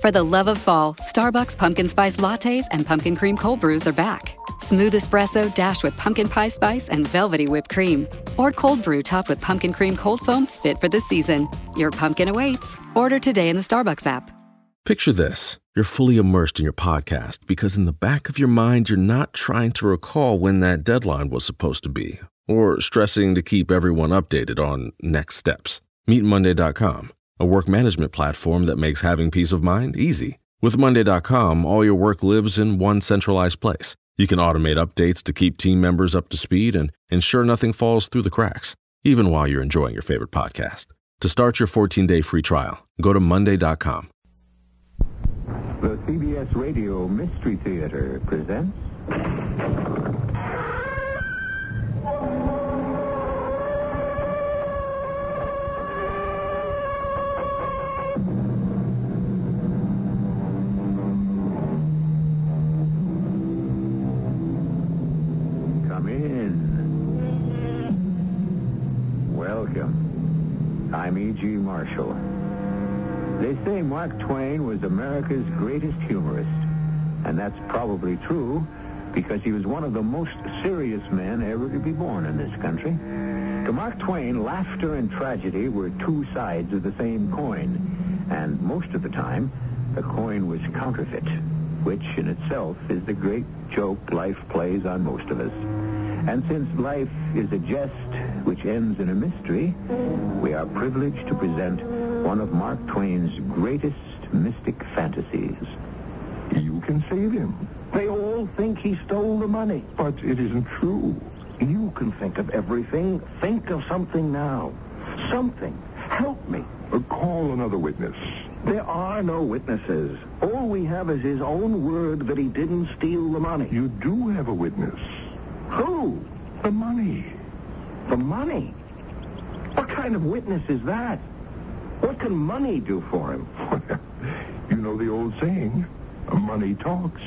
For the love of fall, Starbucks pumpkin spice lattes and pumpkin cream cold brews are back. Smooth espresso dashed with pumpkin pie spice and velvety whipped cream. Or cold brew topped with pumpkin cream cold foam fit for the season. Your pumpkin awaits. Order today in the Starbucks app. Picture this. You're fully immersed in your podcast because in the back of your mind, you're not trying to recall when that deadline was supposed to be or stressing to keep everyone updated on next steps. Meet Monday.com a work management platform that makes having peace of mind easy. With Monday.com, all your work lives in one centralized place. You can automate updates to keep team members up to speed and ensure nothing falls through the cracks, even while you're enjoying your favorite podcast. To start your 14 day free trial, go to Monday.com. The CBS Radio Mystery Theater presents. Welcome. Marshall. They say Mark Twain was America's greatest humorist. And that's probably true because he was one of the most serious men ever to be born in this country. To Mark Twain, laughter and tragedy were two sides of the same coin. And most of the time, the coin was counterfeit, which in itself is the great joke life plays on most of us. And since life is a jest which ends in a mystery, we are privileged to present one of Mark Twain's greatest mystic fantasies. You can save him. They all think he stole the money. But it isn't true. You can think of everything. Think of something now. Something. Help me. Uh, call another witness. There are no witnesses. All we have is his own word that he didn't steal the money. You do have a witness. Who? The money. The money? What kind of witness is that? What can money do for him? you know the old saying, money talks.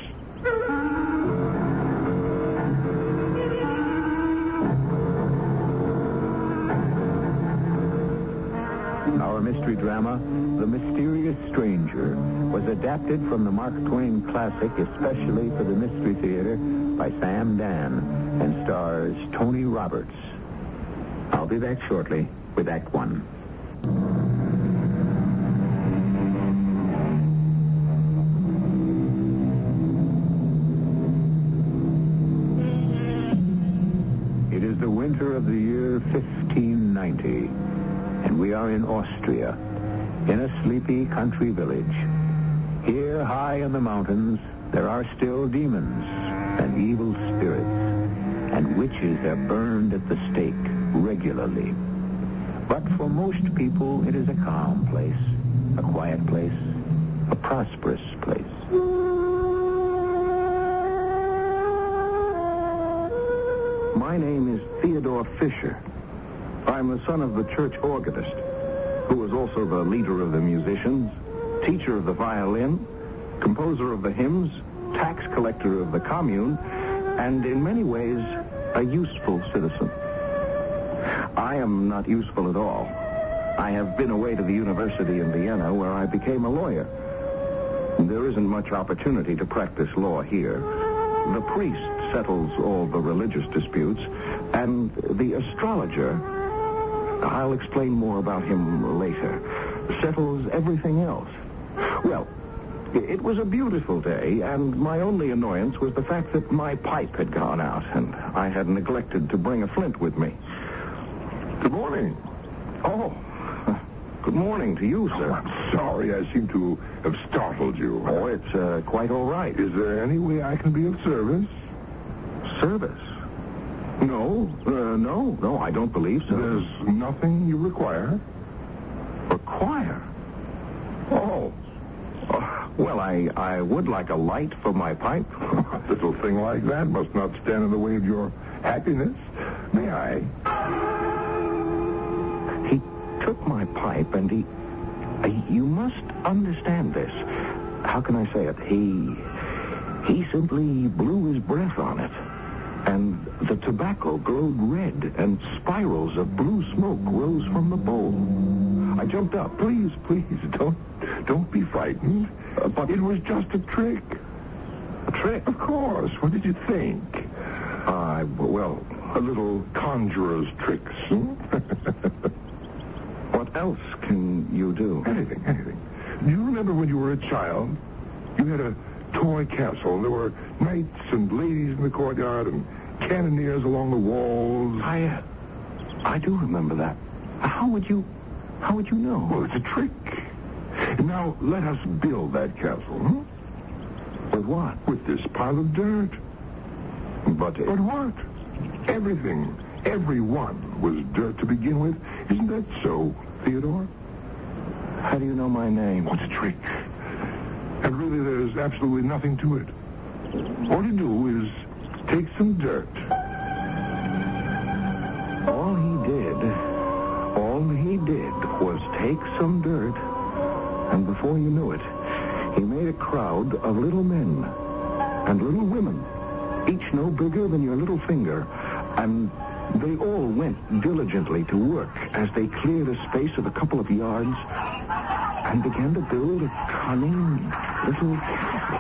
Our mystery drama, The Mysterious Stranger, was adapted from the Mark Twain classic especially for the Mystery Theater by Sam Dann and stars Tony Roberts. I'll be back shortly with Act One. It is the winter of the year 1590, and we are in Austria, in a sleepy country village. Here, high in the mountains, there are still demons and evil spirits, and witches are burned at the stake regularly. But for most people, it is a calm place, a quiet place, a prosperous place. My name is Theodore Fisher. I'm the son of the church organist, who was also the leader of the musicians, teacher of the violin, composer of the hymns, tax collector of the commune, and in many ways, a useful citizen. I am not useful at all. I have been away to the university in Vienna where I became a lawyer. There isn't much opportunity to practice law here. The priest settles all the religious disputes, and the astrologer, I'll explain more about him later, settles everything else. Well, it was a beautiful day, and my only annoyance was the fact that my pipe had gone out, and I had neglected to bring a flint with me. Good morning. Oh, good morning to you, sir. I'm sorry I seem to have startled you. Oh, it's uh, quite all right. Is there any way I can be of service? Service? No, uh, no, no, I don't believe so. There's nothing you require? Require? Oh. Uh, well, I, I would like a light for my pipe. A little thing like that must not stand in the way of your happiness. May I? Took my pipe and he... You must understand this. How can I say it? He... He simply blew his breath on it. And the tobacco glowed red, and spirals of blue smoke rose from the bowl. I jumped up. Please, please, don't, don't be frightened. Uh, but it was just a trick. A trick? Of course. What did you think? Uh, well, A little conjurer's tricks, hmm? Else can you do? anything, anything. Do you remember when you were a child? You had a toy castle. There were knights and ladies in the courtyard and cannoneers along the walls. I, uh, I do remember that. How would you, how would you know? Well, it's a trick. Now, let us build that castle, hmm? With what? With this pile of dirt. But, But what? Everything, everyone was dirt to begin with. Isn't that so, Theodore? how do you know my name? What's a trick? And really, there's absolutely nothing to it. All you do is take some dirt. All he did, all he did was take some dirt, and before you knew it, he made a crowd of little men and little women, each no bigger than your little finger, and they all went diligently to work as they cleared a space of a couple of yards and began to build a cunning little castle.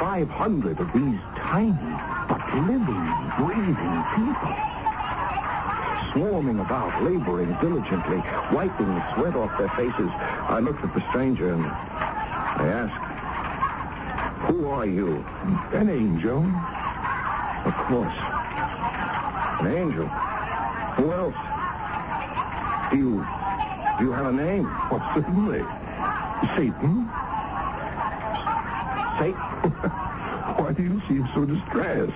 Five hundred of these tiny but living, breathing people. Swarming about, laboring diligently, wiping the sweat off their faces. I looked at the stranger and I asked, Who are you? An angel. Of course. An angel. Who else? Do you do you have a name? Well, certainly. Satan. Satan? Why do you seem so distressed?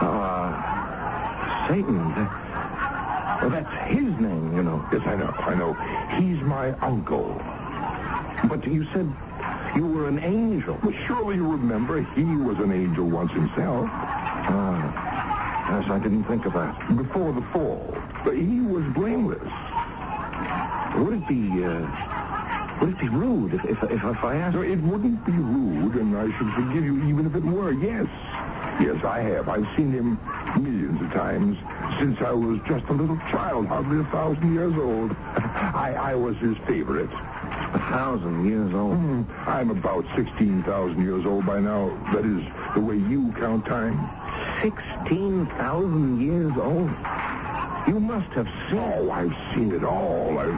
Uh, Satan. Well, that's his name, you know. Yes, I know, I know. He's my uncle. But you said you were an angel. Well, surely you remember he was an angel once himself. Ah, yes, I didn't think of that. Before the fall. But he was blameless. Would it be, uh, would it be rude if, if, if, if I asked? So it wouldn't be rude, and I should forgive you even if it were. Yes. Yes, I have. I've seen him millions of times since I was just a little child, hardly a thousand years old. I, I was his favorite. A thousand years old. Hmm, I'm about 16,000 years old by now. That is the way you count time. Sixteen thousand years old. You must have seen. Oh, I've seen it all. I,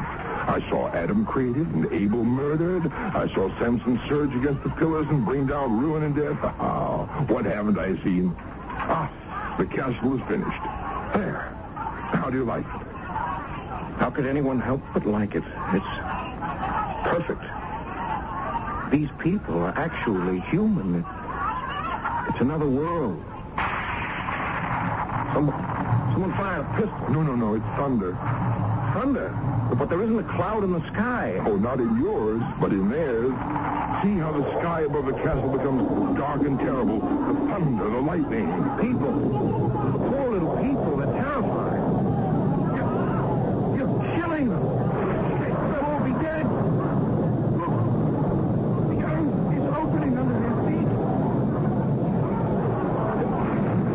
I saw Adam created and Abel murdered. I saw Samson surge against the pillars and bring down ruin and death. Oh, what haven't I seen? Ah, the castle is finished. There. How do you like it? How could anyone help but like it? It's perfect. These people are actually human. It's another world. Someone, someone fired a pistol. No, no, no. It's thunder. Thunder. But there isn't a cloud in the sky. Oh, not in yours, but in theirs. See how the sky above the castle becomes dark and terrible. The thunder, the lightning. People. Poor little people. They're terrified. You're, you're killing them. They, they'll all be dead. Look. The earth is opening under their feet.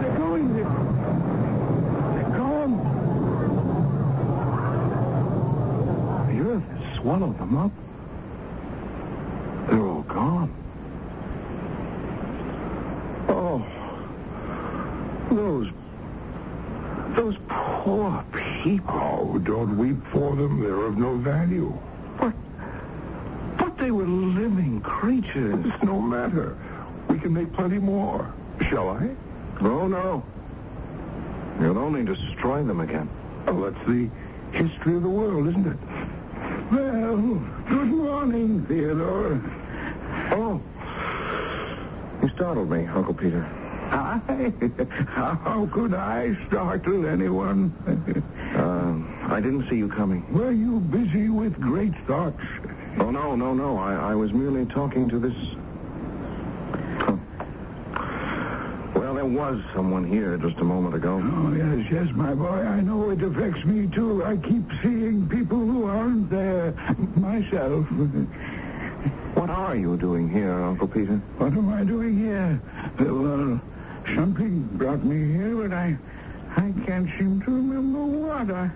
They're going. They're, they're gone. The earth has swallowed them up. They're all gone. Oh, those, those poor people. Oh, don't weep for them. They're of no value. But, but they were living creatures. It's no matter. We can make plenty more. Shall I? Oh, no. You'll only destroy them again. Oh, that's the history of the world, isn't it? Well, good morning, Theodore. Oh, you startled me, Uncle Peter. I, how could I startle anyone? Uh, I didn't see you coming. Were you busy with great thoughts? Oh, no, no, no. I, I was merely talking to this... Huh. Well, there was someone here just a moment ago. Oh, yes, yes, my boy. I know it affects me, too. I keep seeing people who aren't there myself. What are you doing here, Uncle Peter? What am I doing here? Well, uh, something brought me here, but I, I can't seem to remember what. I,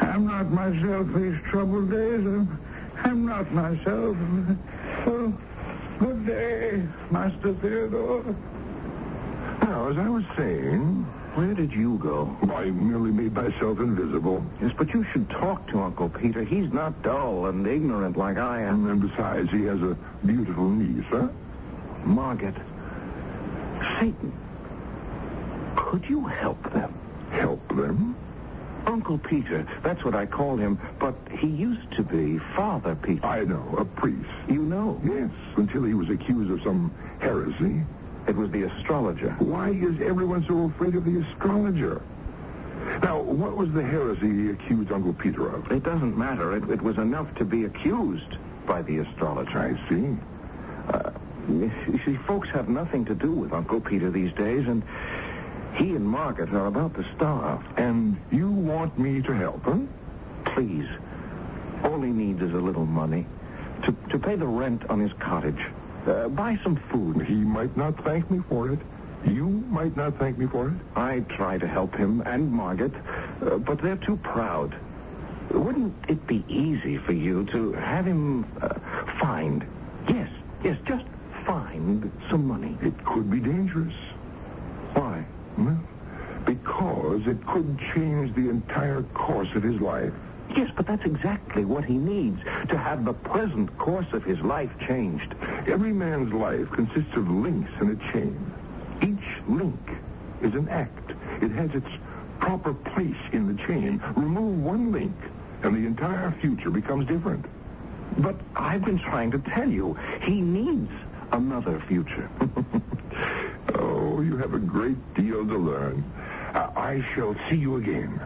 I'm not myself these troubled days. I'm I'm not myself. Well, good day, Master Theodore. Now, as I was saying, Where did you go? I merely made myself invisible. Yes, but you should talk to Uncle Peter. He's not dull and ignorant like I am. And besides, he has a beautiful niece, huh? Margaret. Satan. Could you help them? Help them? Uncle Peter, that's what I call him, but he used to be Father Peter. I know, a priest. You know. Yes, until he was accused of some heresy. It was the astrologer. Why is everyone so afraid of the astrologer? Now, what was the heresy he accused Uncle Peter of? It doesn't matter. It, it was enough to be accused by the astrologer. I see. Uh, you see, folks have nothing to do with Uncle Peter these days, and he and Margaret are about to starve. And you want me to help him? Please. All he needs is a little money to, to pay the rent on his cottage. Uh, buy some food. He might not thank me for it. You might not thank me for it. I try to help him and Margaret, uh, but they're too proud. Wouldn't it be easy for you to have him uh, find, yes, yes, just find some money? It could be dangerous. Why? Well, because it could change the entire course of his life. Yes, but that's exactly what he needs to have the present course of his life changed. Every man's life consists of links in a chain. Each link is an act. It has its proper place in the chain. Remove one link, and the entire future becomes different. But I've been trying to tell you, he needs another future. oh, you have a great deal to learn. Uh, I shall see you again.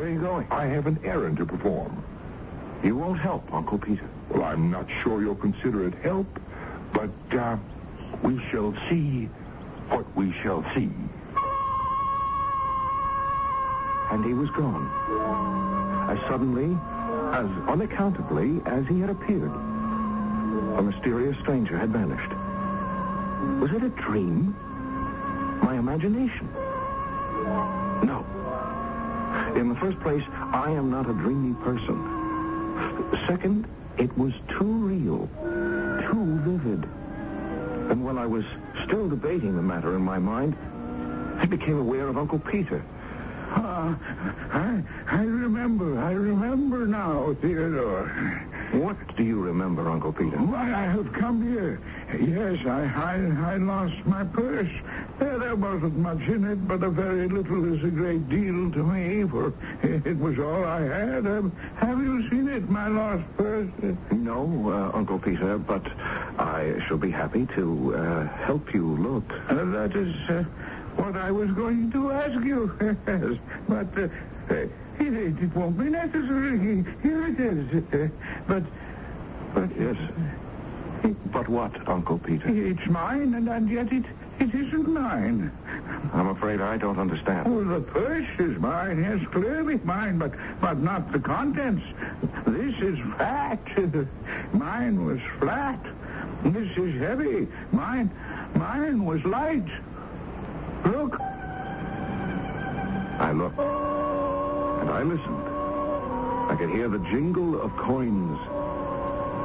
Where are you going? I have an errand to perform. You won't help, Uncle Peter. Well, I'm not sure you'll consider it help, but uh, we shall see what we shall see. And he was gone. As suddenly, as unaccountably as he had appeared. A mysterious stranger had vanished. Was it a dream? My imagination? No. In the first place, I am not a dreamy person. Second, it was too real, too vivid. And while I was still debating the matter in my mind, I became aware of Uncle Peter. Ah, I, I remember, I remember now, Theodore. What do you remember, Uncle Peter? Why, I have come here. Yes, I, I, I lost my purse. Uh, there wasn't much in it, but a very little is a great deal to me, for it was all I had. Um, have you seen it, my lost purse? No, uh, Uncle Peter, but I shall be happy to uh, help you look. Uh, that is uh, what I was going to ask you. yes, but uh, it, it won't be necessary. Here it is. but, but Yes. But what, Uncle Peter? It's mine, and, and yet it, it isn't mine. I'm afraid I don't understand. Oh, the purse is mine, yes, clearly mine, but but not the contents. This is fat. mine was flat. This is heavy. Mine, mine was light. Look. I looked, and I listened. I could hear the jingle of coins,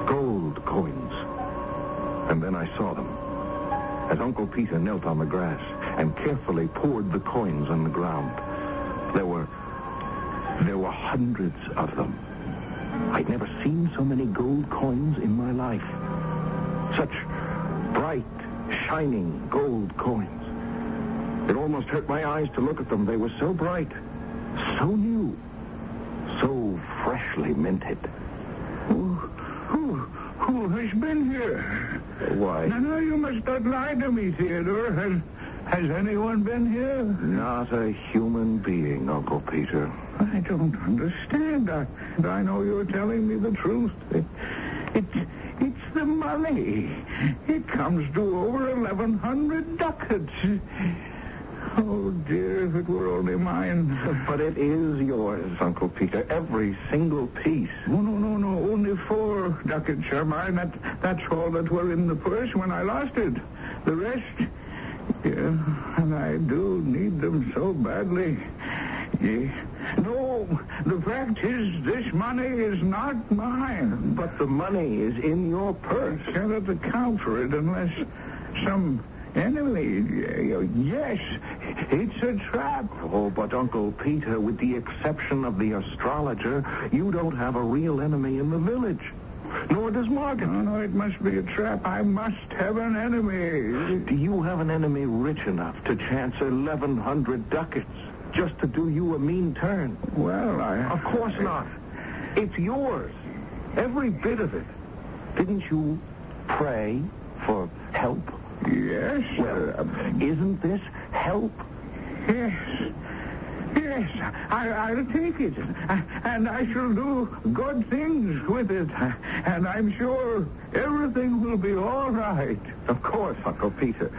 gold coins. And then I saw them. As Uncle Peter knelt on the grass and carefully poured the coins on the ground, there were there were hundreds of them. I'd never seen so many gold coins in my life. Such bright, shining gold coins. It almost hurt my eyes to look at them. They were so bright, so new, so freshly minted. Who, who, who has been here? Why, No, no, you must not lie to me, Theodore. Has, has anyone been here? not a human being, Uncle Peter. I don't understand. I, I know you're telling me the truth. It, it, it's the money. It comes to over 1,100 ducats. Oh, dear, if it were only mine. But it is yours, Uncle Peter, every single piece. No, no, no, no. Only four ducats are mine. That, that's all that were in the purse when I lost it. The rest, yeah, and I do need them so badly. Yeah, No, the fact is, this money is not mine. But the money is in your purse. I cannot account for it unless some enemy. Yes, it's a trap. Oh, but Uncle Peter, with the exception of the astrologer, you don't have a real enemy in the village. Nor does Margaret. No, no, it must be a trap. I must have an enemy. Do you have an enemy rich enough to chance 1,100 ducats just to do you a mean turn? Well, I... Of course not. It's yours. Every bit of it. Didn't you pray for help? Yes. Well, uh, isn't this help? yes. Yes, I, I'll take it. And I shall do good things with it. And I'm sure everything will be all right. Of course, Uncle Peter.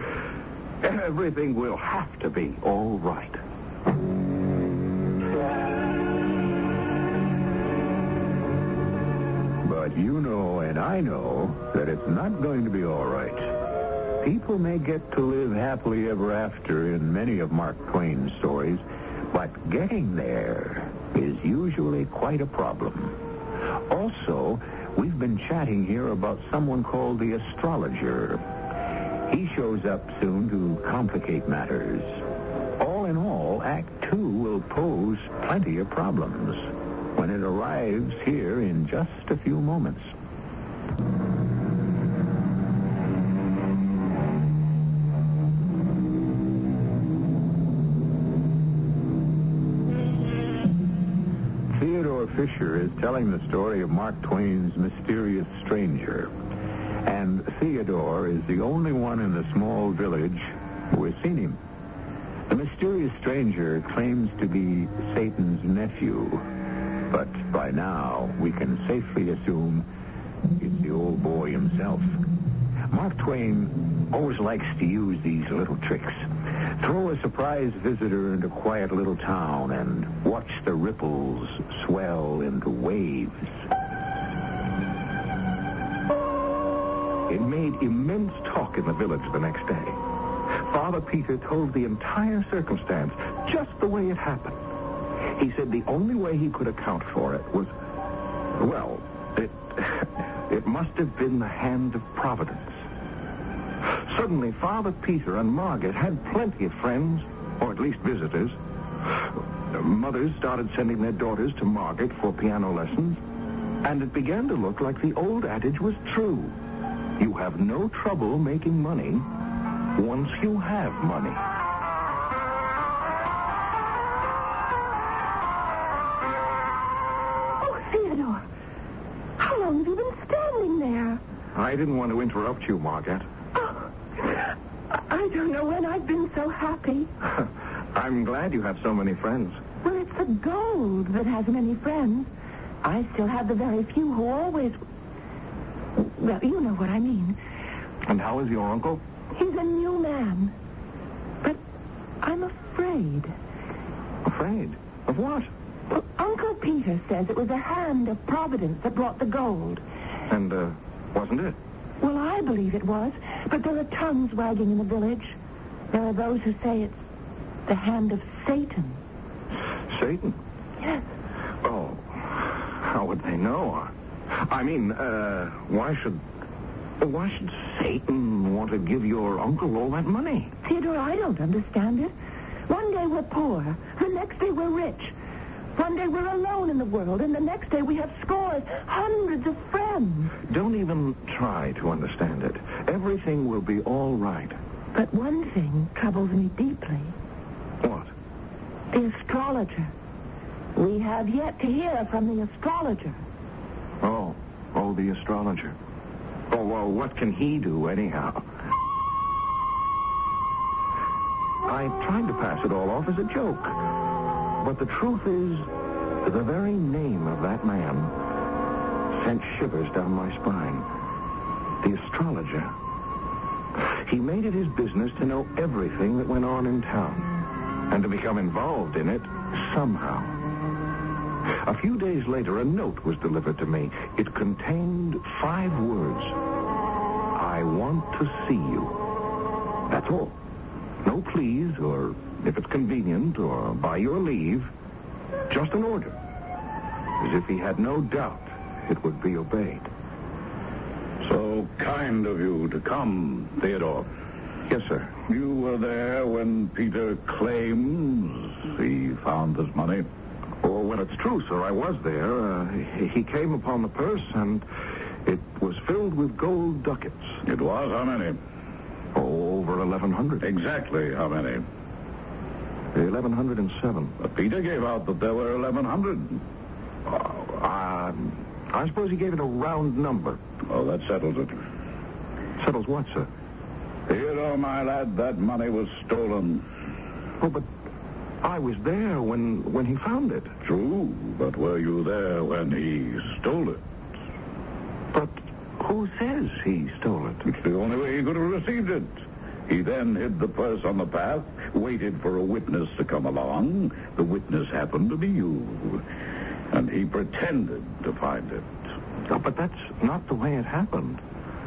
Everything will have to be all right. But you know and I know that it's not going to be all right. People may get to live happily ever after in many of Mark Twain's stories, but getting there is usually quite a problem. Also, we've been chatting here about someone called the astrologer. He shows up soon to complicate matters. All in all, Act Two will pose plenty of problems when it arrives here in just a few moments. Fisher is telling the story of Mark Twain's mysterious stranger. And Theodore is the only one in the small village who has seen him. The mysterious stranger claims to be Satan's nephew. But by now, we can safely assume it's the old boy himself. Mark Twain always likes to use these little tricks. Throw a surprise visitor into a quiet little town and watch the ripples swell into waves. It made immense talk in the village the next day. Father Peter told the entire circumstance just the way it happened. He said the only way he could account for it was, well, it, it must have been the hand of Providence. Suddenly, Father Peter and Margaret had plenty of friends, or at least visitors. Mothers started sending their daughters to Margaret for piano lessons, and it began to look like the old adage was true. You have no trouble making money once you have money. Oh, Theodore. How long have you been standing there? I didn't want to interrupt you, Margaret. Don't know when I've been so happy. I'm glad you have so many friends. Well, it's the gold that has many friends. I still have the very few who always... Well, you know what I mean. And how is your uncle? He's a new man. But I'm afraid. Afraid. Of what? Well, Uncle Peter says it was the hand of Providence that brought the gold. And, uh, wasn't it? Well, I believe it was, but there are tongues wagging in the village. There are those who say it's the hand of Satan. Satan? Yes. Oh, how would they know? I mean, uh, why should... Why should Satan want to give your uncle all that money? Theodore, I don't understand it. One day we're poor, the next day we're rich. One day we're alone in the world, and the next day we have scores, hundreds of friends. Don't even try to understand it. Everything will be all right. But one thing troubles me deeply. What? The astrologer. We have yet to hear from the astrologer. Oh, oh, the astrologer. Oh, well, what can he do anyhow? I tried to pass it all off as a joke. But the truth is, the very name of that man sent shivers down my spine. The astrologer. He made it his business to know everything that went on in town and to become involved in it somehow. A few days later, a note was delivered to me. It contained five words. I want to see you. That's all. No please, or if it's convenient, or by your leave. Just an order. As if he had no doubt it would be obeyed. So kind of you to come, Theodore. Yes, sir. You were there when Peter claims he found this money. Oh, well, it's true, sir. I was there. Uh, he, he came upon the purse, and it was filled with gold ducats. It was how many? Oh, over 1,100. Exactly how many? 1,107. But Peter gave out that there were 1,100. Uh, I suppose he gave it a round number. Oh, that settles it. Settles what, sir? Theodore, my lad, that money was stolen. Oh, but I was there when when he found it. True, but were you there when he stole it? Who says he stole it? It's the only way he could have received it. He then hid the purse on the path, waited for a witness to come along. The witness happened to be you. And he pretended to find it. Oh, but that's not the way it happened.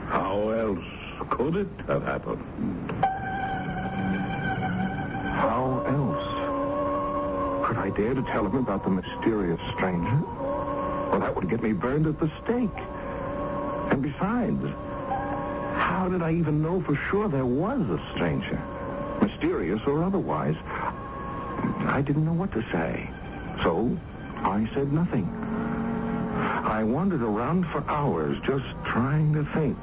How else could it have happened? How else? Could I dare to tell him about the mysterious stranger? Well, that would get me burned at the stake. And besides, how did I even know for sure there was a stranger? Mysterious or otherwise. I didn't know what to say. So, I said nothing. I wandered around for hours just trying to think.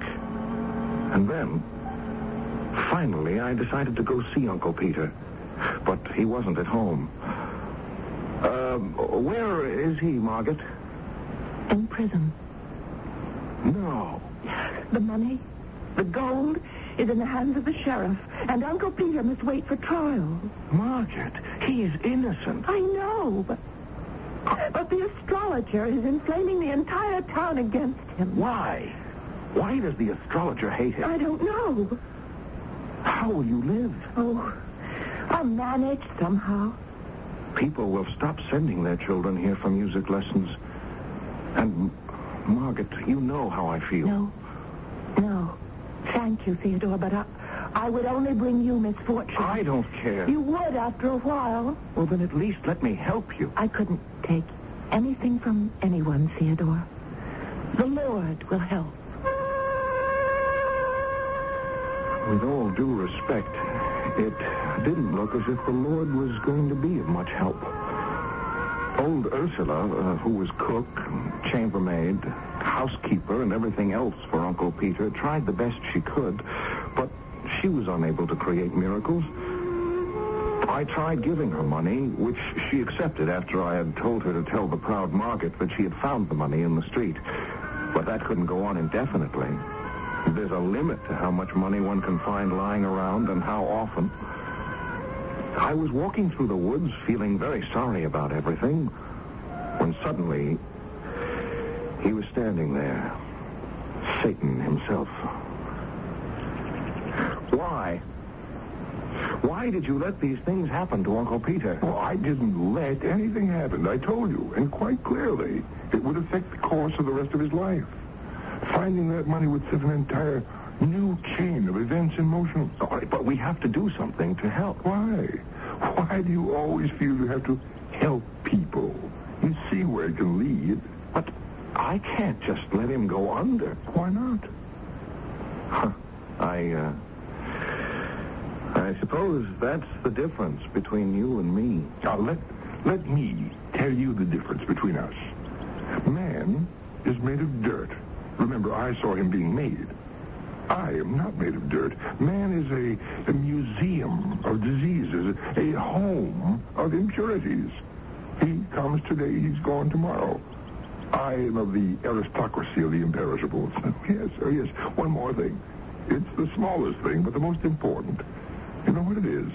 And then, finally, I decided to go see Uncle Peter. But he wasn't at home. Um, where is he, Margaret? In prison. No. The money, the gold, is in the hands of the sheriff, and Uncle Peter must wait for trial. Margaret, he is innocent. I know, but but the astrologer is inflaming the entire town against him. Why? Why does the astrologer hate him? I don't know. How will you live? Oh, I'll manage somehow. People will stop sending their children here for music lessons. And, Margaret, you know how I feel. No, no. Thank you, Theodore, but I, I would only bring you misfortune. I don't care. You would after a while. Well, then at least let me help you. I couldn't take anything from anyone, Theodore. The Lord will help. With all due respect, it didn't look as if the Lord was going to be of much help. Old Ursula, uh, who was cook, chambermaid, housekeeper, and everything else for Uncle Peter, tried the best she could, but she was unable to create miracles. I tried giving her money, which she accepted after I had told her to tell the proud Margaret that she had found the money in the street. But that couldn't go on indefinitely. There's a limit to how much money one can find lying around and how often. I was walking through the woods feeling very sorry about everything when suddenly he was standing there. Satan himself. Why? Why did you let these things happen to Uncle Peter? Well, I didn't let anything happen. I told you, and quite clearly, it would affect the course of the rest of his life. Finding that money would set an entire new chain of events in motion. But we have to do something to help. Why? Why do you always feel you have to help people? You see where it can lead. But I can't just let him go under. Why not? Huh. I, uh... I suppose that's the difference between you and me. Now, let, let me tell you the difference between us. Man is made of dirt. Remember, I saw him being made. I am not made of dirt. Man is a, a museum of diseases, a home of impurities. He comes today, he's gone tomorrow. I am of the aristocracy of the imperishables. yes, oh yes, one more thing. It's the smallest thing, but the most important. You know what it is?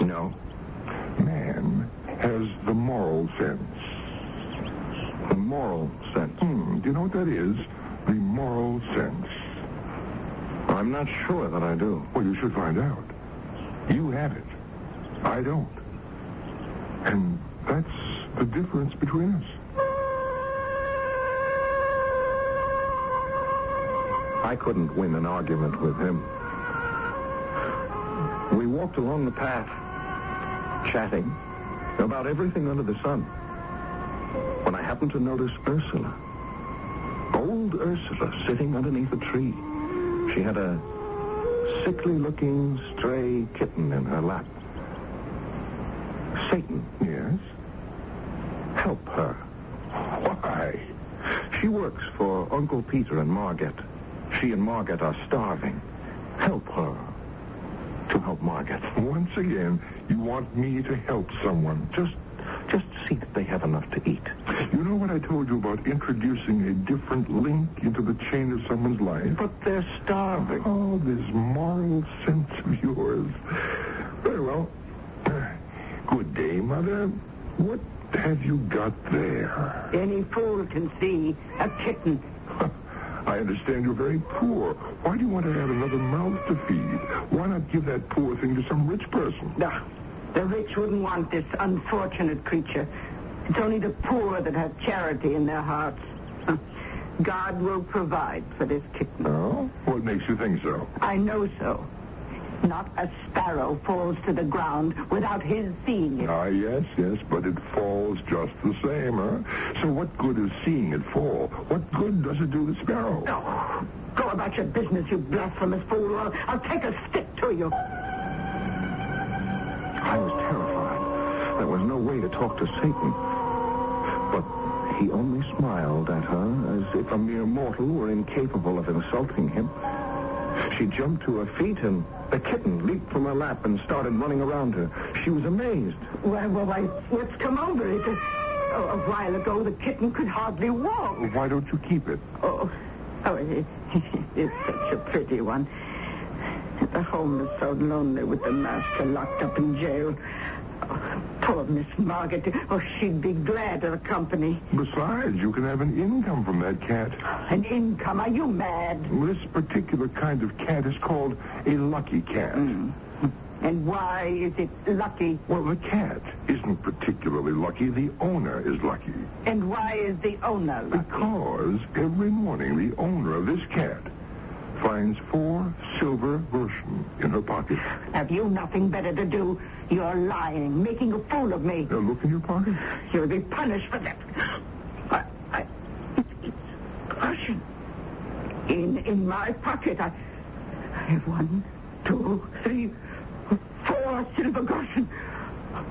No. Man has the moral sense. The moral sense. Hmm, do you know what that is? The moral sense. I'm not sure that I do. Well, you should find out. You have it. I don't. And that's the difference between us. I couldn't win an argument with him. We walked along the path, chatting, about everything under the sun. When I happened to notice Ursula, old Ursula, sitting underneath a tree. She had a sickly-looking stray kitten in her lap. Satan, Yes? help her. Why? She works for Uncle Peter and Marget. She and Marget are starving. Help her to help Marget. Once again, you want me to help someone. Just, just see that they have enough to eat. You know what I told you about introducing a different link into the chain of someone's life? But they're starving. Oh, this moral sense of yours. Very well. Good day, Mother. What have you got there? Any fool can see a kitten. I understand you're very poor. Why do you want to add another mouth to feed? Why not give that poor thing to some rich person? No, the rich wouldn't want this unfortunate creature. It's only the poor that have charity in their hearts. God will provide for this kitten. Oh? What makes you think so? I know so. Not a sparrow falls to the ground without his seeing it. Ah, yes, yes, but it falls just the same, huh? So what good is seeing it fall? What good does it do the sparrow? No. Go about your business, you blasphemous fool, I'll take a stick to you. I was terrified. There was no way to talk to Satan. But he only smiled at her as if a mere mortal were incapable of insulting him. She jumped to her feet and the kitten leaped from her lap and started running around her. She was amazed. Why, why, why, what's come over it? Uh, a while ago, the kitten could hardly walk. Why don't you keep it? Oh, oh, it, it's such a pretty one. The home is so lonely with the master locked up in jail. Poor Miss Margaret. Oh, she'd be glad of the company. Besides, you can have an income from that cat. An income? Are you mad? This particular kind of cat is called a lucky cat. Hmm. And why is it lucky? Well, the cat isn't particularly lucky. The owner is lucky. And why is the owner lucky? Because every morning the owner of this cat finds four silver groschen in her pocket. Have you nothing better to do? You're lying, making a fool of me. Now look in your pocket. You'll be punished for that. I, I, it's Groschen. In, in my pocket, I, I have one, two, three, four silver groschen.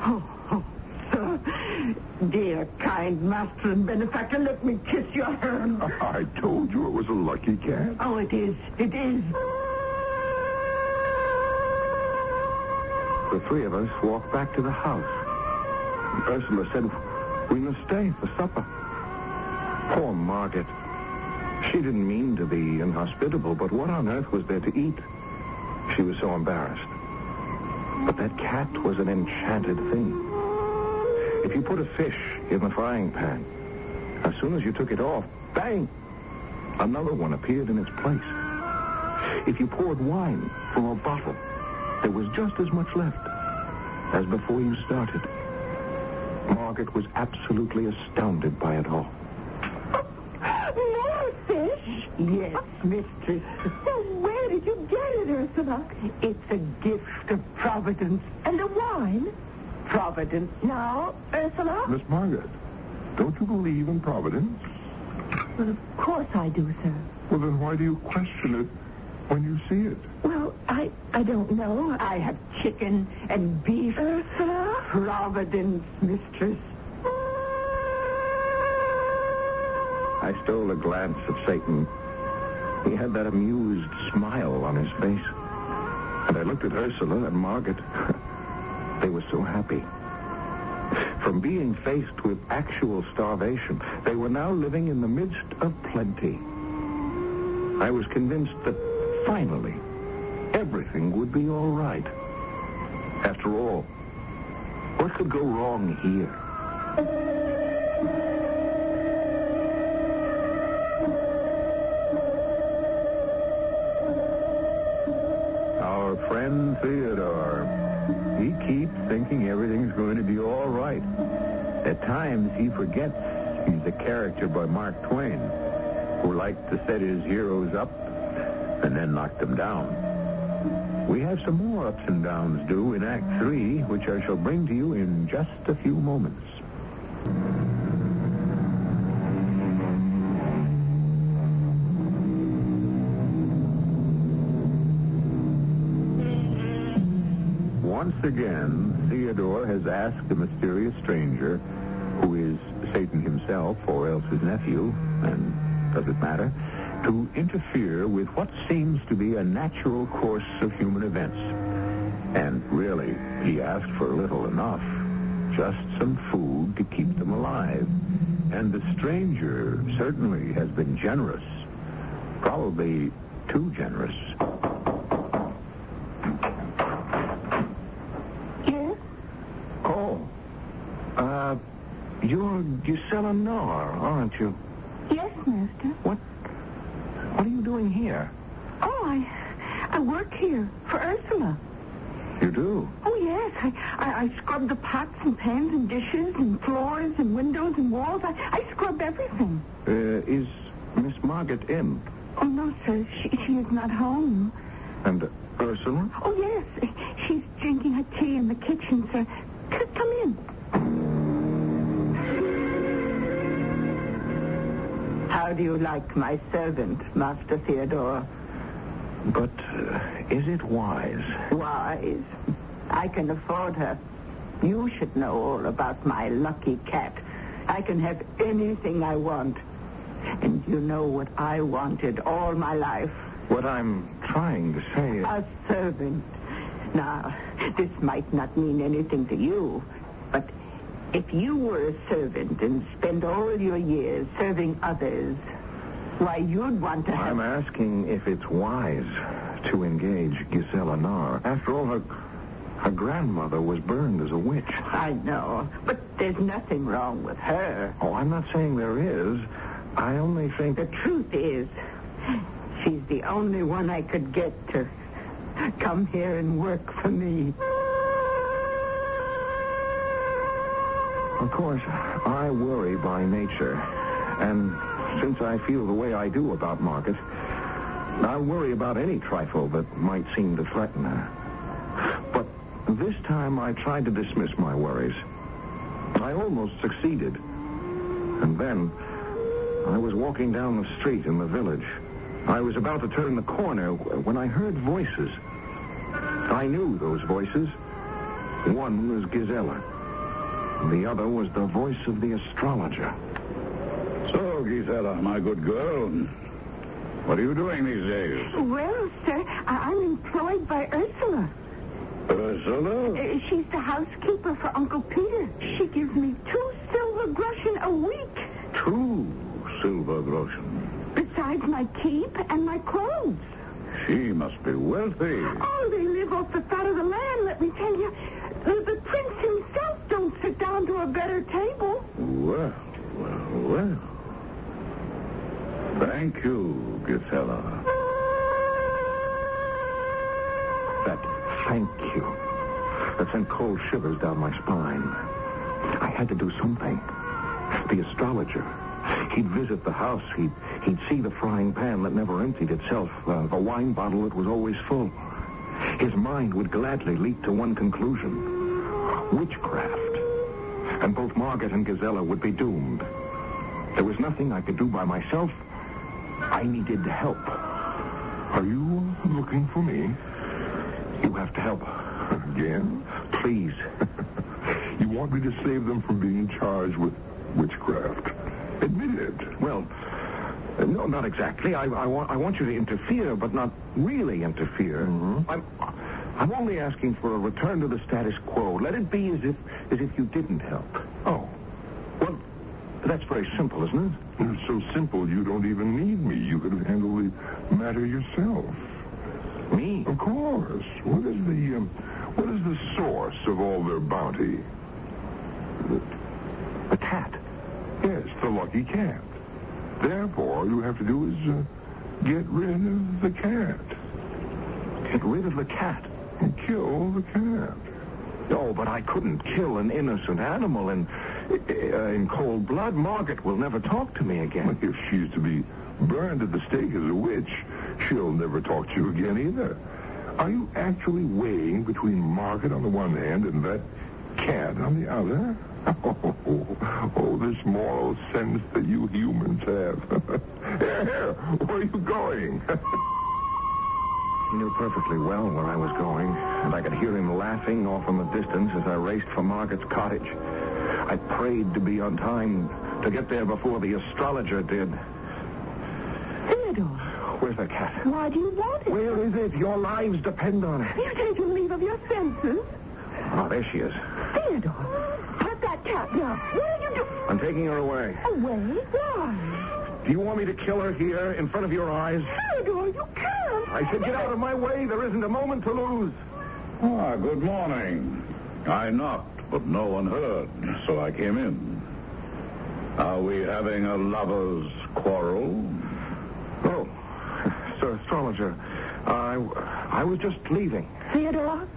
Oh, oh, sir, dear, kind master and benefactor, let me kiss your hand. I told you it was a lucky cat. Oh, it is, it is. The three of us walked back to the house. Ursula said we must stay for supper. Poor Margaret. She didn't mean to be inhospitable, but what on earth was there to eat? She was so embarrassed. But that cat was an enchanted thing. If you put a fish in the frying pan, as soon as you took it off, bang, another one appeared in its place. If you poured wine from a bottle, there was just as much left as before you started. Margaret was absolutely astounded by it all. More fish? Yes, mistress. where did you get it, Ursula? It's a gift of Providence. And the wine? Providence. Now, Ursula? Miss Margaret, don't you believe in Providence? Well, of course I do, sir. Well, then why do you question it when you see it? Well, I I don't know. I have chicken and beef. Ursula? Providence, mistress. I stole a glance at Satan. He had that amused smile on his face. And I looked at Ursula and Margaret. they were so happy. From being faced with actual starvation, they were now living in the midst of plenty. I was convinced that finally everything would be all right. After all, what could go wrong here? Our friend Theodore. He keeps thinking everything's going to be all right. At times, he forgets he's a character by Mark Twain, who liked to set his heroes up and then knock them down. We have some more ups and downs due in Act Three, which I shall bring to you in just a few moments. Once again, Theodore has asked the mysterious stranger, who is Satan himself or else his nephew, and does it matter, to interfere with what seems to be a natural course of human events. And really, he asked for little enough. Just some food to keep them alive. And the stranger certainly has been generous. Probably too generous. Yes? Oh. Uh, you're Gisela Nar, aren't you? Yes, Master. What? What are you doing here? Oh, I, I work here for Ursula. You do? Oh, yes. I, I, I scrub the pots and pans and dishes and floors and windows and walls. I, I scrub everything. Uh, is Miss Margaret in? Oh, no, sir. She, she is not home. And Ursula? Oh, yes. She's drinking her tea in the kitchen, sir. C- come in. How do you like my servant, Master Theodore? But uh, is it wise? Wise. I can afford her. You should know all about my lucky cat. I can have anything I want. And you know what I wanted all my life. What I'm trying to say is... A servant. Now, this might not mean anything to you, but if you were a servant and spent all your years serving others, why, you'd want to have... I'm asking if it's wise to engage Gisela Nar. After all, her, her grandmother was burned as a witch. I know, but there's nothing wrong with her. Oh, I'm not saying there is. I only think... The truth is, she's the only one I could get to come here and work for me. Of course, I worry by nature. And since I feel the way I do about Margaret, I worry about any trifle that might seem to threaten her. But this time I tried to dismiss my worries. I almost succeeded. And then I was walking down the street in the village. I was about to turn the corner when I heard voices. I knew those voices. One was Gisela. The other was the voice of the astrologer. So, Gisela, my good girl, what are you doing these days? Well, sir, I- I'm employed by Ursula. Ursula? Uh, She's the housekeeper for Uncle Peter. She gives me two silver groschen a week, Two silver groschen. besides my keep and my clothes. She must be wealthy. Oh, they live off the fat of the land, let me tell you. The, the prince himself don't sit down to a better table. Well, well, well. Thank you, Gisela. That thank you. That sent cold shivers down my spine. I had to do something. The astrologer. He'd visit the house. He'd, he'd see the frying pan that never emptied itself, uh, the wine bottle that was always full. His mind would gladly leap to one conclusion. Witchcraft. And both Margaret and Gisela would be doomed. There was nothing I could do by myself. I needed help. Are you looking for me? You have to help. Again? Please. You want me to save them from being charged with witchcraft? Admit it. Well, uh, no, not exactly. I, I, want, I want you to interfere, but not really interfere. Mhm. I'm, I'm only asking for a return to the status quo. Let it be as if, as if you didn't help. Oh, Well, that's very simple, isn't it? it's so simple you don't even need me. You could handle the matter yourself. Me? Of course. What is the um, what is the source of all their bounty? The cat. Yes, the lucky cat. Therefore, all you have to do is uh, get rid of the cat Get rid of the cat. and kill the cat. No, but I couldn't kill an innocent animal in, uh, in cold blood. Margaret will never talk to me again. If she's to be burned at the stake as a witch, she'll never talk to you again either. Are you actually weighing between Margaret on the one hand and that cat on the other? Oh, oh this moral sense that you humans have. here, here, where are you going? He knew perfectly well where I was going, and I could hear him laughing off in the distance as I raced for Margaret's cottage. I prayed to be on time, to get there before the astrologer did. Theodore, Where's that cat? why do you want it? Where is it? Your lives depend on it. You've taken leave of your senses. Oh, there she is. Theodore, put that cat down. What are you doing? I'm taking her away. Away? Why? Do you want me to kill her here in front of your eyes? Theodore, you can't. I said get out of my way. There isn't a moment to lose. Ah, good morning. I knocked, but no one heard, so I came in. Are we having a lover's quarrel? Oh, Astrologer, I, I was just leaving. Theodore,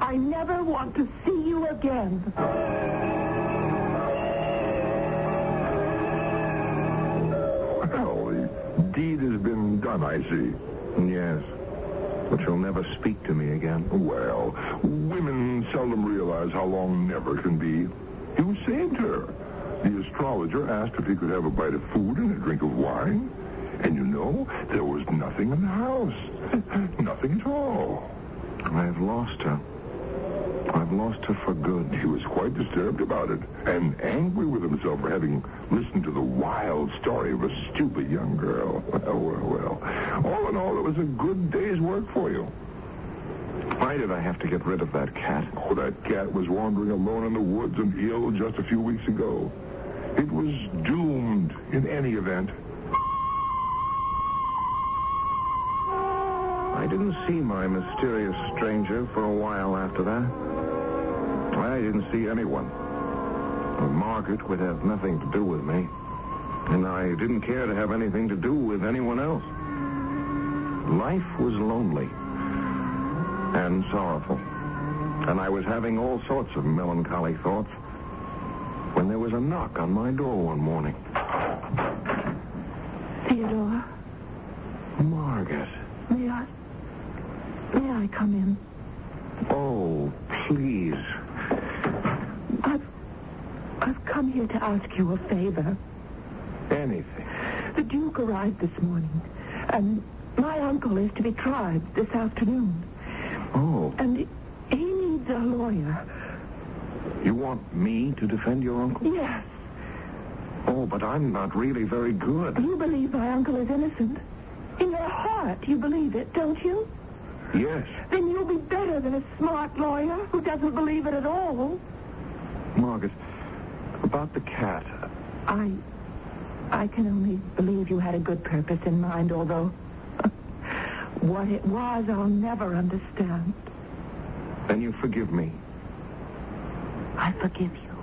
I never want to see you again. Well, the deed has been done, I see. Yes, but you'll never speak to me again. Well, women seldom realize how long never can be. You saved her. The astrologer asked if he could have a bite of food and a drink of wine. And you know, there was nothing in the house. nothing at all. I've lost her. I've lost her for good. He was quite disturbed about it and angry with himself for having listened to the wild story of a stupid young girl. Well, well, well. All in all, it was a good day's work for you. Why did I have to get rid of that cat? Oh, that cat was wandering alone in the woods and ill just a few weeks ago. It was doomed in any event. I didn't see my mysterious stranger for a while after that. I didn't see anyone. Margaret would have nothing to do with me. And I didn't care to have anything to do with anyone else. Life was lonely and sorrowful. And I was having all sorts of melancholy thoughts when there was a knock on my door one morning. Theodore, Margaret. may I... May I come in? Oh, please. I've... I've come here to ask you a favor. Anything. The Duke arrived this morning, and my uncle is to be tried this afternoon. Oh, And he needs a lawyer. you want me to defend your uncle? Yes. Oh, but I'm not really very good. You believe my uncle is innocent. In your heart, you believe it, don't you? Yes. Then you'll be better than a smart lawyer who doesn't believe it at all. Margaret, about the cat. I... I can only believe you had a good purpose in mind, although... what it was, I'll never understand. Then you forgive me. I forgive you.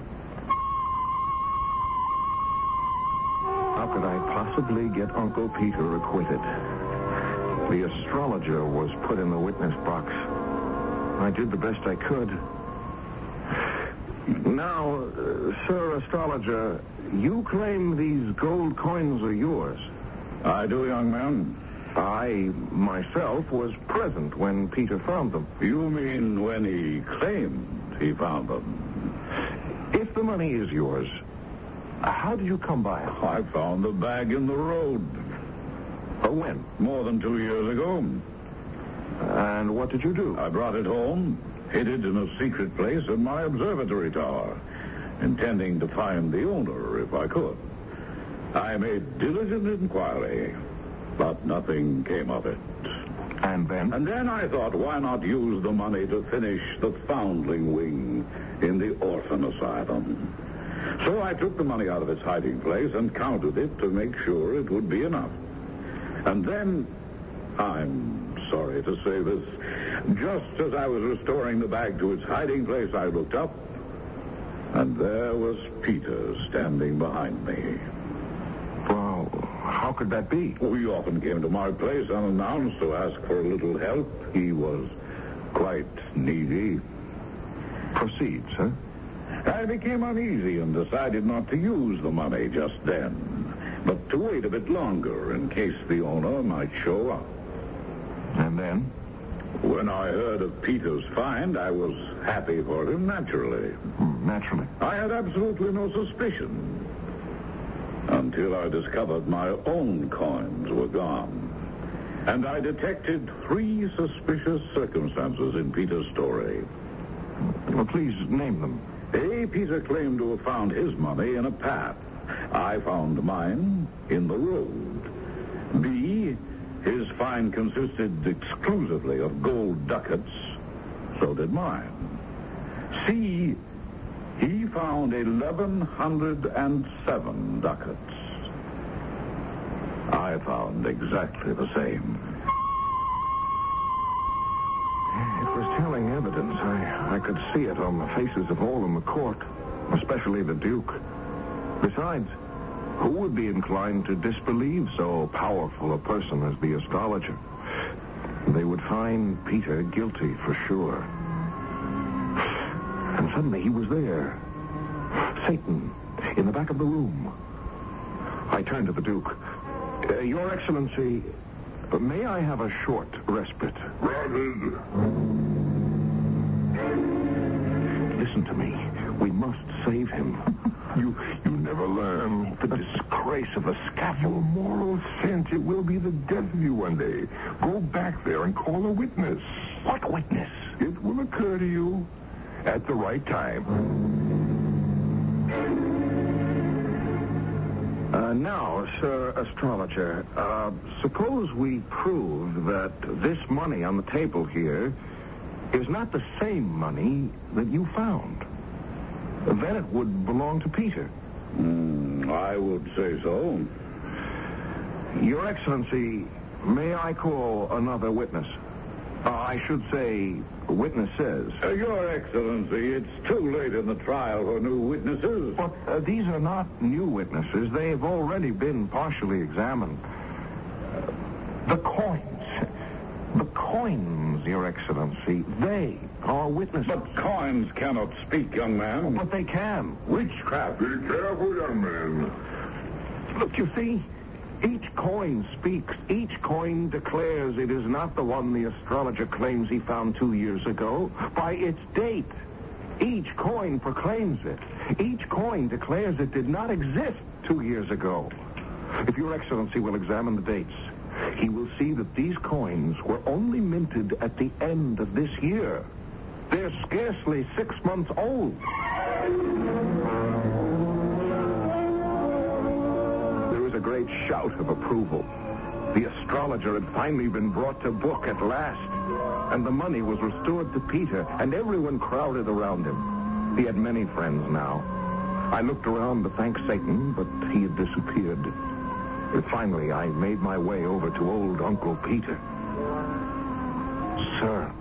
How could I possibly get Uncle Peter acquitted? The astrologer was put in the witness box. I did the best I could. Now, uh, Sir Astrologer, you claim these gold coins are yours. I do, young man. I, myself, was present when Peter found them. You mean when he claimed he found them? If the money is yours, how did you come by it? I found the bag in the road Or when? more than two years ago. And what did you do? I brought it home, hid it in a secret place in my observatory tower, intending to find the owner if I could. I made diligent inquiry, but nothing came of it. And then? And then I thought, why not use the money to finish the foundling wing in the orphan asylum? So I took the money out of its hiding place and counted it to make sure it would be enough. And then, I'm sorry to say this, just as I was restoring the bag to its hiding place, I looked up, and there was Peter standing behind me. Well, how could that be? He often came to my place unannounced to ask for a little help. He was quite needy. Proceed, sir. I became uneasy and decided not to use the money just then, but to wait a bit longer in case the owner might show up. And then? When I heard of Peter's find, I was happy for him, naturally. Hmm, naturally. I had absolutely no suspicion until I discovered my own coins were gone. And I detected three suspicious circumstances in Peter's story. Well, please name them. A, Peter claimed to have found his money in a path. I found mine in the road. B, his find consisted exclusively of gold ducats. So did mine. C, he found 1,107 ducats. I found exactly the same. It was telling evidence. I, I could see it on the faces of all in the court, especially the Duke. Besides, who would be inclined to disbelieve so powerful a person as the astrologer? They would find Peter guilty for sure. And suddenly he was there. Satan, in the back of the room. I turned to the Duke. Uh, Your Excellency, may I have a short respite? Granted. Listen to me. We must save him. You you never learn The disgrace of the your scaffold. moral sense. It will be the death of you one day. Go back there and call a witness. What witness? It will occur to you at the right time. Uh, now, Sir Astrologer, uh, suppose we prove that this money on the table here is not the same money that you found. Then it would belong to Peter. Hmm, I would say so. Your Excellency, may I call another witness? Uh, I should say witnesses. Uh, Your Excellency, it's too late in the trial for new witnesses. But uh, these are not new witnesses. They've already been partially examined. Uh, the coins. The coins, Your Excellency. They are witnesses. But coins cannot speak, young man. But they can. Witchcraft. Be careful, young man. Look, you see, each coin speaks. Each coin declares it is not the one the astrologer claims he found two years ago. By its date, each coin proclaims it. Each coin declares it did not exist two years ago. If Your Excellency will examine the dates, he will see that these coins were only minted at the end of this year. They're scarcely six months old. There was a great shout of approval. The astrologer had finally been brought to book at last, and the money was restored to Peter, and everyone crowded around him. He had many friends now. I looked around to thank Satan, but he had disappeared. And finally, I made my way over to old Uncle Peter. Sir,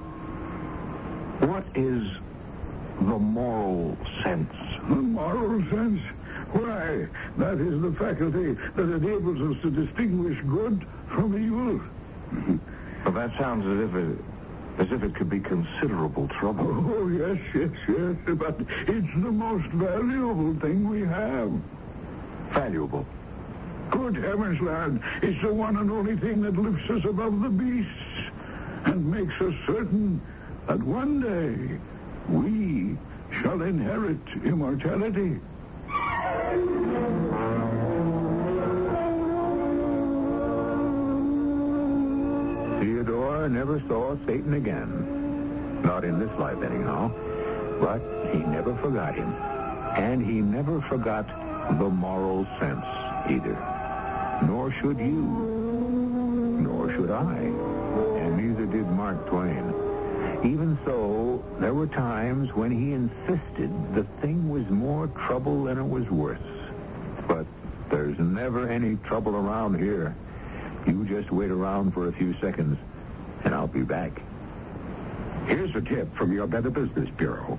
what is the moral sense? The moral sense? Why, that is the faculty that enables us to distinguish good from evil. That sounds as if it, as if it could be considerable trouble. Oh, yes, yes, yes. But it's the most valuable thing we have. Valuable. Good heavens, lad. It's the one and only thing that lifts us above the beasts and makes us certain that one day we shall inherit immortality. Theodore never saw Satan again. Not in this life, anyhow. But he never forgot him. And he never forgot the moral sense either. Nor should you. Nor should I. And neither did Mark Twain. Even so, there were times when he insisted the thing was more trouble than it was worth. But there's never any trouble around here. You just wait around for a few seconds, and I'll be back. Here's a tip from your Better Business Bureau.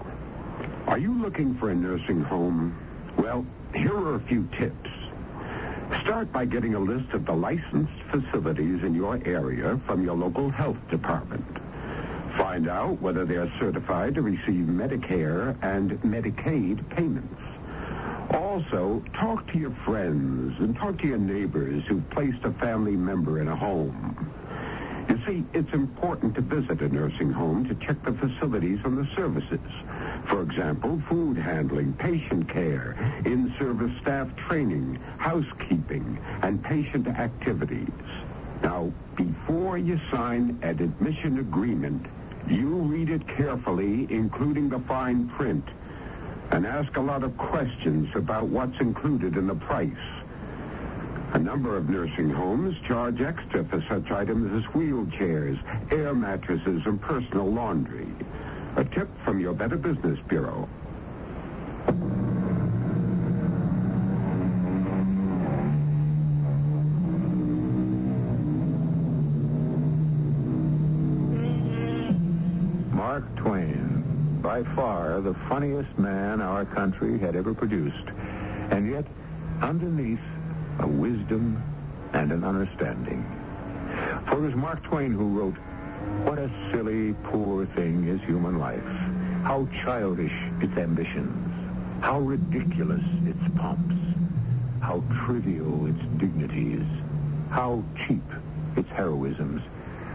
Are you looking for a nursing home? Well, here are a few tips. Start by getting a list of the licensed facilities in your area from your local health department. Find out whether they're certified to receive Medicare and Medicaid payments. Also, talk to your friends and talk to your neighbors who've placed a family member in a home. You see, it's important to visit a nursing home to check the facilities and the services. For example, food handling, patient care, in-service staff training, housekeeping, and patient activities. Now, before you sign an admission agreement, you read it carefully, including the fine print, and ask a lot of questions about what's included in the price. A number of nursing homes charge extra for such items as wheelchairs, air mattresses, and personal laundry. A tip from your Better Business Bureau. By far the funniest man our country had ever produced. And yet, underneath, a wisdom and an understanding. For it was Mark Twain who wrote, What a silly, poor thing is human life. How childish its ambitions. How ridiculous its pomps. How trivial its dignities. How cheap its heroisms.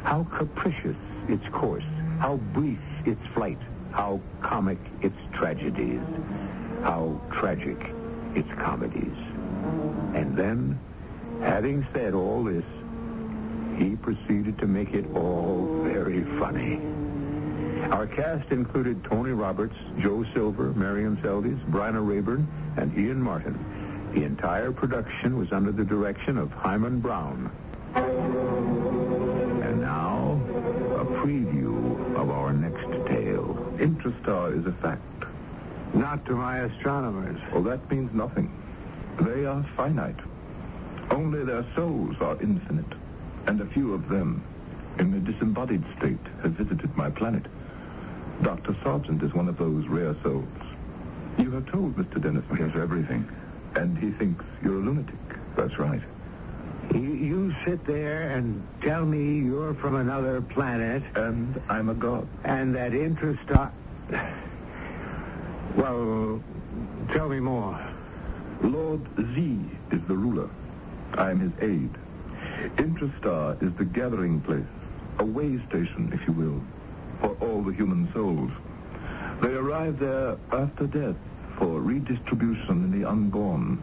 How capricious its course. How brief its flight. How comic its tragedies. How tragic its comedies. And then, having said all this, he proceeded to make it all very funny. Our cast included Tony Roberts, Joe Silver, Marion Seldes, Bryna Rayburn, and Ian Martin. The entire production was under the direction of Himan Brown. And now, a preview Intrastar is a fact. Not to my astronomers. Well, that means nothing. They are finite. Only their souls are infinite. And a few of them, in the disembodied state, have visited my planet. Dr. Sargent is one of those rare souls. You have told Mr. Dennis yes, everything. And he thinks you're a lunatic. That's right. You, sit there and tell me you're from another planet. And I'm a god. And that Intrastar... Uh, well, tell me more. Lord Z is the ruler. I am his aide. Intrastar is the gathering place, a way station, if you will, for all the human souls. They arrive there after death for redistribution in the unborn.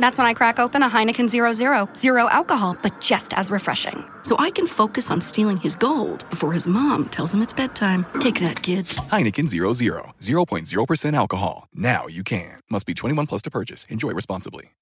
That's when I crack open a Heineken Zero Zero. Zero alcohol, but just as refreshing. So I can focus on stealing his gold before his mom tells him it's bedtime. Take that, kids. Heineken Zero Zero. 0.0% alcohol. Now you can. Must be 21 plus to purchase. Enjoy responsibly.